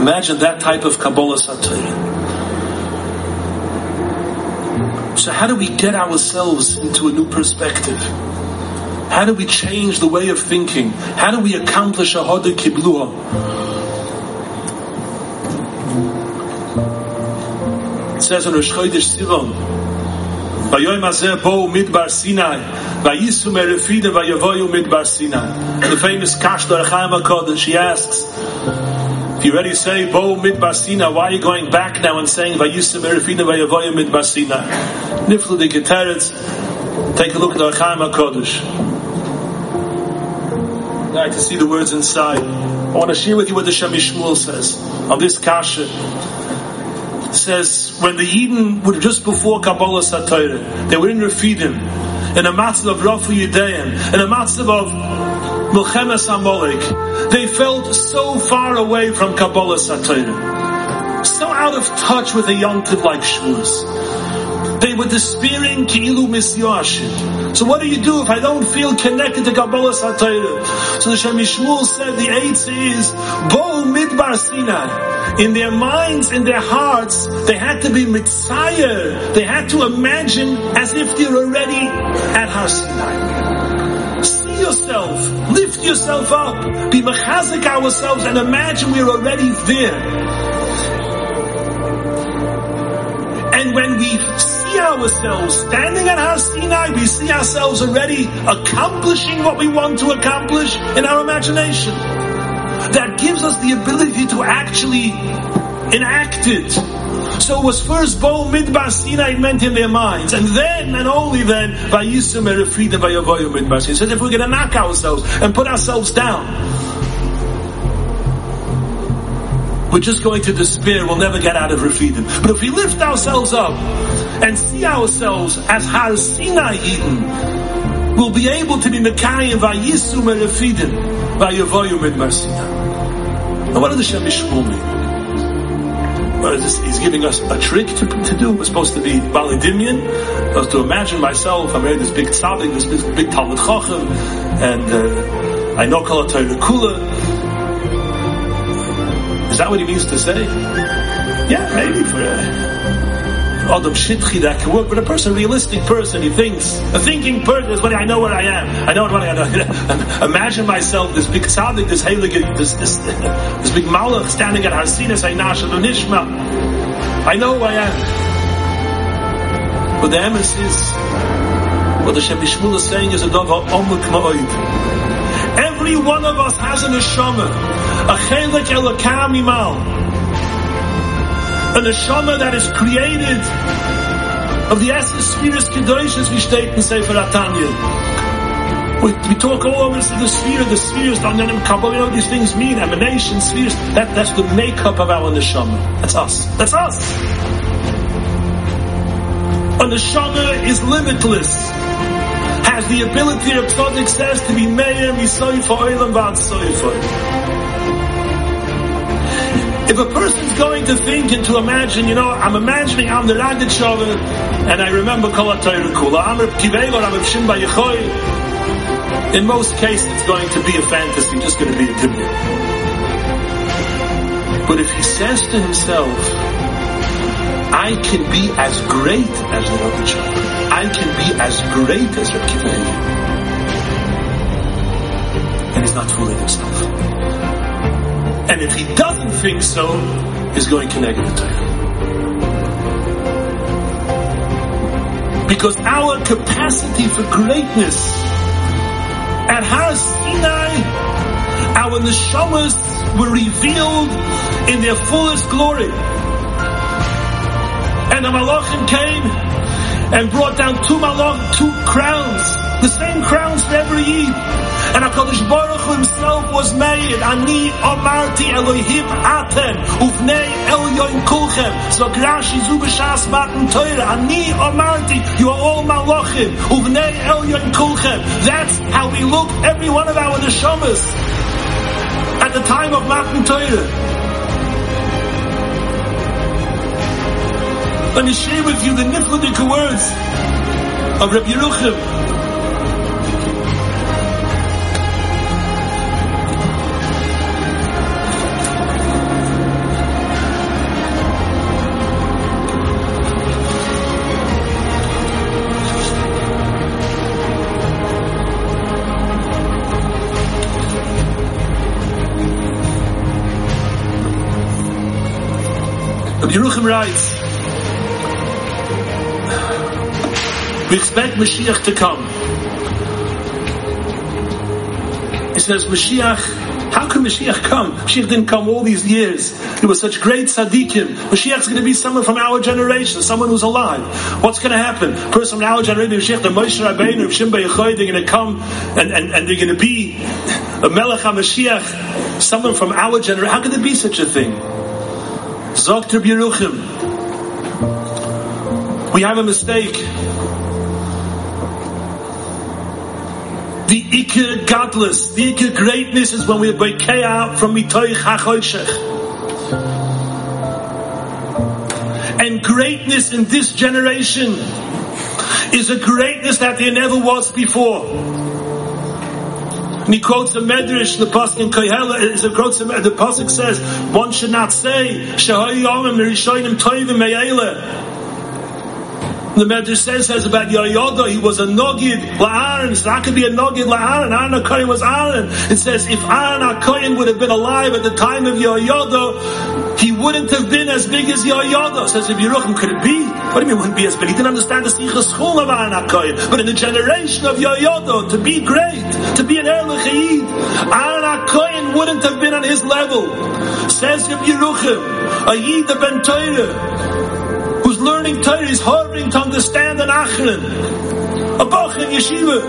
Imagine that type of Kabbalah Satayr. So how do we get ourselves into a new perspective? How do we change the way of thinking? How do we accomplish a Hoda Kibluah? It says in Rosh Chodesh Sivan. The famous Kash Chaim HaKodesh, he asks, you already say Bo Midbar Sinai, why are you going back now and saying Vayisu Merefide Vayavoyu Midbar Sinai? Niflu de Keteretz, take a look at the Chaim HaKodesh. Like to see the words inside. I want to share with you what the Shem MiShmuel says on this kasha says when the Eden were just before Kabbalah Satayra, they were in Refidim, in a matzah of Rafu Yudayim, in a matzah of They felt so far away from Kabbalah Satayra, so out of touch with a young kid like. They were despairing Ki'ilu Misyashim. So what do you do if I don't feel connected to Kabbalah Satayra? So the Shem MiShmuel said the eighth is Bo Midbar Sinai in their minds, in their hearts, they had to be Messiah. They had to imagine as if they're already at Har Sinai. Yourself, lift yourself up, be mechazik ourselves and imagine we're already there. And when we see ourselves standing at Har Sinai, we see ourselves already accomplishing what we want to accomplish in our imagination. That gives us the ability to actually enact it. So it was first Bo Midbar Sinai meant in their minds, and then and only then Vayisum Erefrida Vayavoyu Midbar Sinai. So if we're going to knock ourselves and put ourselves down, we're just going to despair. We'll never get out of Refidim. But if we lift ourselves up and see ourselves as Har Sinai Eden, we'll be able to be Mekayim Vayisum Erefidim. Vayavoyu Midbar Sinai. Now what does the mean? He's giving us a trick to, to do. We're supposed to be Balidimian. Was to imagine myself, I'm in this big tzaddik, this big, big Talmud Chacham, and uh, I know Kol Kula. Is that what he means to say? Yeah, maybe for uh, Adam Shitchi that can work, but a person, a realistic person, he thinks, a thinking person is I know where I am. I know what I am. Imagine myself, this big tzaddik, this heilig, this, this, this big malach standing at Har Sinai saying, Nashal Nishma. I know who I am. But the emes is, what the Shem MiShmuel is saying is a dove omuk ma'oid. Every one of us has an neshama, a chelik elakam imal a neshama that is created of the essence spheres kedoshas we state in Sefer Atanya. We, we talk all over the sphere, the spheres, Anyanim Kabbalah, you know what these things mean, emanation, spheres, that, that's the makeup of our neshama. That's us. That's us. A neshama is limitless. Has the ability, of Tzaddik says, to be Meir, Misoifa, Oilam, Ba'ad Soifa. If a person's going to think and to imagine, you know, I'm imagining I'm the Raditchover, and I remember Kol Kula, I'm Reb Kiveil, I'm Reb Shimba Yechoy. In most cases, it's going to be a fantasy, just going to be a dimya. But if he says to himself, I can be as great as the Raditchover, I can be as great as Reb Kiveil, and he's not fooling himself. And if he doesn't think so, he's going to negative Torah. Because our capacity for greatness at Har Sinai, our neshamas were revealed in their fullest glory. And the Malachim came and brought down two malach, two crowns, the same crowns for every Yid. HaKadosh Baruch himself was made. Ani Amarti Elohim Atem Ufnei Elyon Kulchem. So Grashi Zu B'Shas Matan Torah. Ani Amarti. You are all Malachim. Ufnei Elyon Kulchem. That's how we look every one of our neshamas at the time of Matan Torah. Let me share with you the nifladik words of Rabbi Yeruchim. Rabbi Yeruchim writes, we expect Mashiach to come. He says, Mashiach how can Mashiach come? Mashiach didn't come all these years. He was such great tzaddikim. Mashiach's going to be someone from our generation, someone who's alive. What's going to happen? Person from our generation, Mashiach, the Moshe Rabbeinu, Shimba Yechoy, they're going to come and, and, and they're going to be a Melech HaMashiach, someone from our generation. How can there be such a thing? Zokter Biruchim. We have a mistake. The Iker godless, the Iker greatness is when we break out from Mitoich HaChoshech. And greatness in this generation is a greatness that there never was before. And he quotes a medrash, the pasuk in Kohelet, is a quotes the pasuk says, one should not say, "Shahoy Yomim Rishonim Toivim Me'ele." The Medrash says, about Yoyoda, he was a Nogid La'aron. So how could be a Nogid La'aron? Aaron HaKoyin was Aaron. It says, if Aaron HaKoyin would have been alive at the time of Yoyoda, he wouldn't have been as big as Yoyoda. Says if Yeruchim, could it be? What do you mean wouldn't be as big? He didn't understand the Sicha Schul of Aaron HaKoyin. But in the generation of Yoyoda, to be great, to be an Erlich Aaron HaKoyin wouldn't have been on his level. Says Rabbi Yeruchim, a Yid ben Torah, who's learning Torah, he's hurrying to understand an Achron, a Bach in Yeshiva,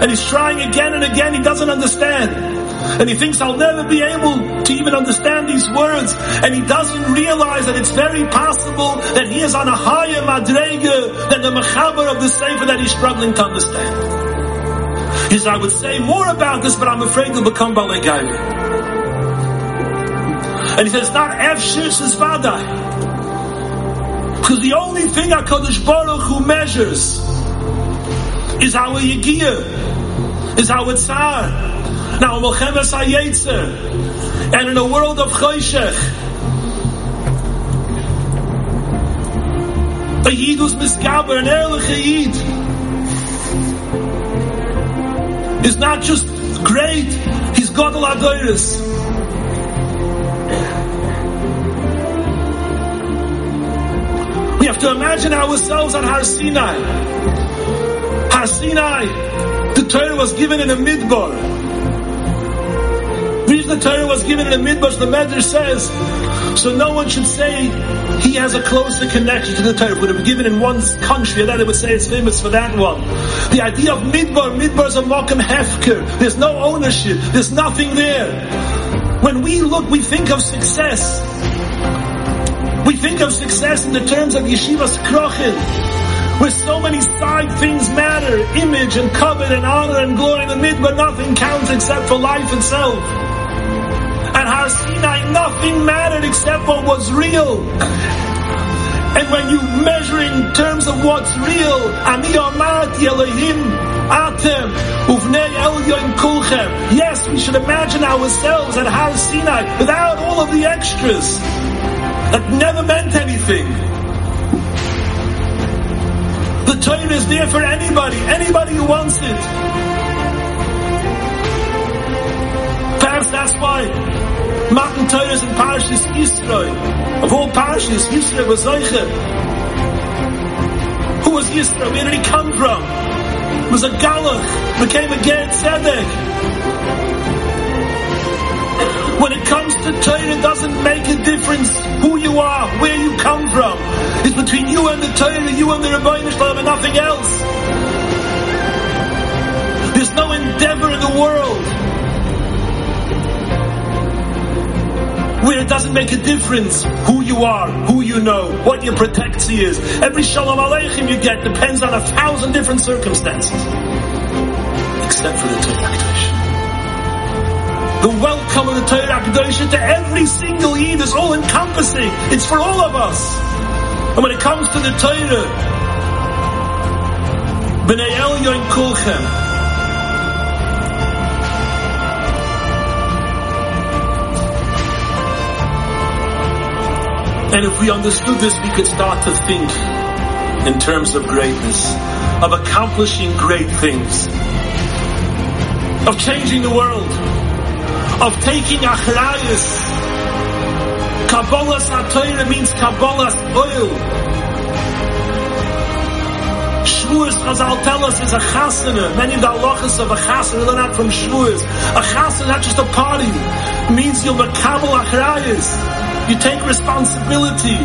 and he's trying again and again, he doesn't understand. And he thinks I'll never be able to even understand these words. And he doesn't realize that it's very possible that he is on a higher madrega than the mechaber of the sefer that he's struggling to understand. He says, I would say more about this, but I'm afraid to become Balei And he says, not Efshir Shizvadai. Because the only thing HaKadosh Baruch Hu measures is our Yigiyah, is our Tzar. Now, Melchemes HaYetzer, and in a world of Choshech, a Yid who's misgaber, an Erlich Yid, is not just great, he's Gadol Adoris. We have to imagine ourselves on Har Sinai. Har Sinai, the Torah was given in a midbar. Reason the Torah was given in a midbar, the Medrash says, so no one should say he has a closer connection to the Torah. It would have been given in one country, and then it would say it's famous for that one. The idea of midbar, midbar is a mokum hefker. There's no ownership. There's nothing there. When we look, we think of success. We think of success in the terms of yeshivas krochin, where so many side things matter, image and covet and honor and glory in the mid, but nothing counts except for life itself. At Har Sinai, nothing mattered except what was real. And when you measure in terms of what's real, Ani Amarti Elohim Atem Uvnei Elyon Kulchem. Yes, we should imagine ourselves at Har Sinai without all of the extras that never meant anything. The Torah is there for anybody, anybody who wants it. Perhaps that's why Matan Torah is in Parashas Yisro. Of all Parashas, Yisro was Zeicher. Who was Yisro? Where did he come from? He was a Galach, became a Ger Tzedek. When it comes to Torah, doesn't make a difference who you are, where you come from. It's between you and the Torah, you and the Rabbi Shalom, and nothing else. There's no endeavor in the world where it doesn't make a difference who you are, who you know, what your protectee is. Every Shalom Aleichem you get depends on a thousand different circumstances. Except for the Torah the welcome of the Torah Kedosha to every single Yid is all encompassing. It's for all of us. And when it comes to the Torah, B'nai El Yoin Kulchem, And if we understood this, we could start to think in terms of greatness, of accomplishing great things, of changing the world, of taking achrayus, Kabbalah Satayra means Kabbalah oil. Shavuos, Chazal tell us, is a chasana. Many of the halachas of a chasana learn out from Shavuos. A chasana, not just a party, means you'll makabel achrayas. You take responsibility.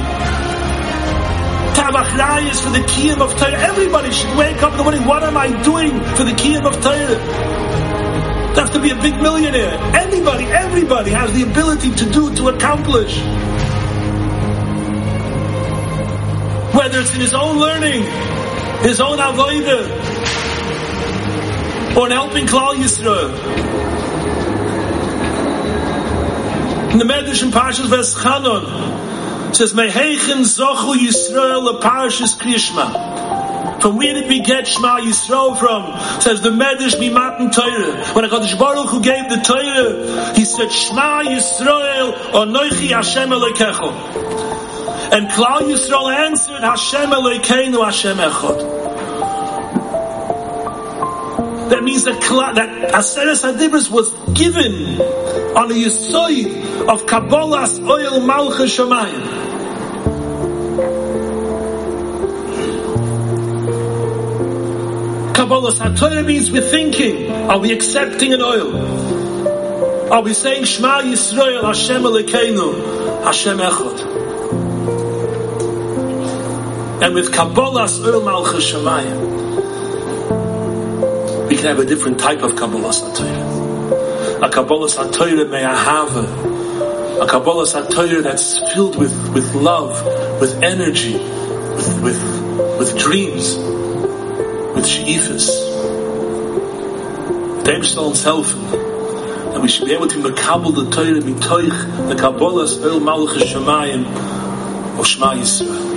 To have for the kiyam of Torah. Everybody should wake up in the morning, what am I doing for the kiyam of Torah? You have to be a big millionaire. Anybody, everybody has the ability to do, to accomplish. Whether it's in his own learning, his own avodah, or in helping Klal Yisrael. In the Medrash in Parshas Va'eschanan, says, Meheichen zochu Yisrael Parshas Kriyishma. From where did we get Shema Yisrael from? Says the Medrash Mimatan Torah. When HaKadosh Baruch who gave the Torah, he said, Shema Yisrael, Onoichi Hashem Elekecho. And Klal Yisrael answered, Hashem Elokeinu Hashem Echad. That means that, that Aseret Hadibris was given on the Yisoy of Kabbalah's oil Malchus Shemayim. Kabbalah Satorah means we're thinking. Are we accepting an oil? Are we saying Shema Yisrael Hashem Elokeinu Hashem Echad? And with Kabbalah's Ur Malchus Shemayim, we can have a different type of Kabbalah Satayra. A Kabbalah Satayra may I have a Kabbalah Satayra that's filled with, with love, with energy, with, with, with dreams, with she'ifas. Dave himself, and we should be able to makabel the Torah mitoich, the Kabbalah's Ur Malchus Shemayim, of Shema Yisrael.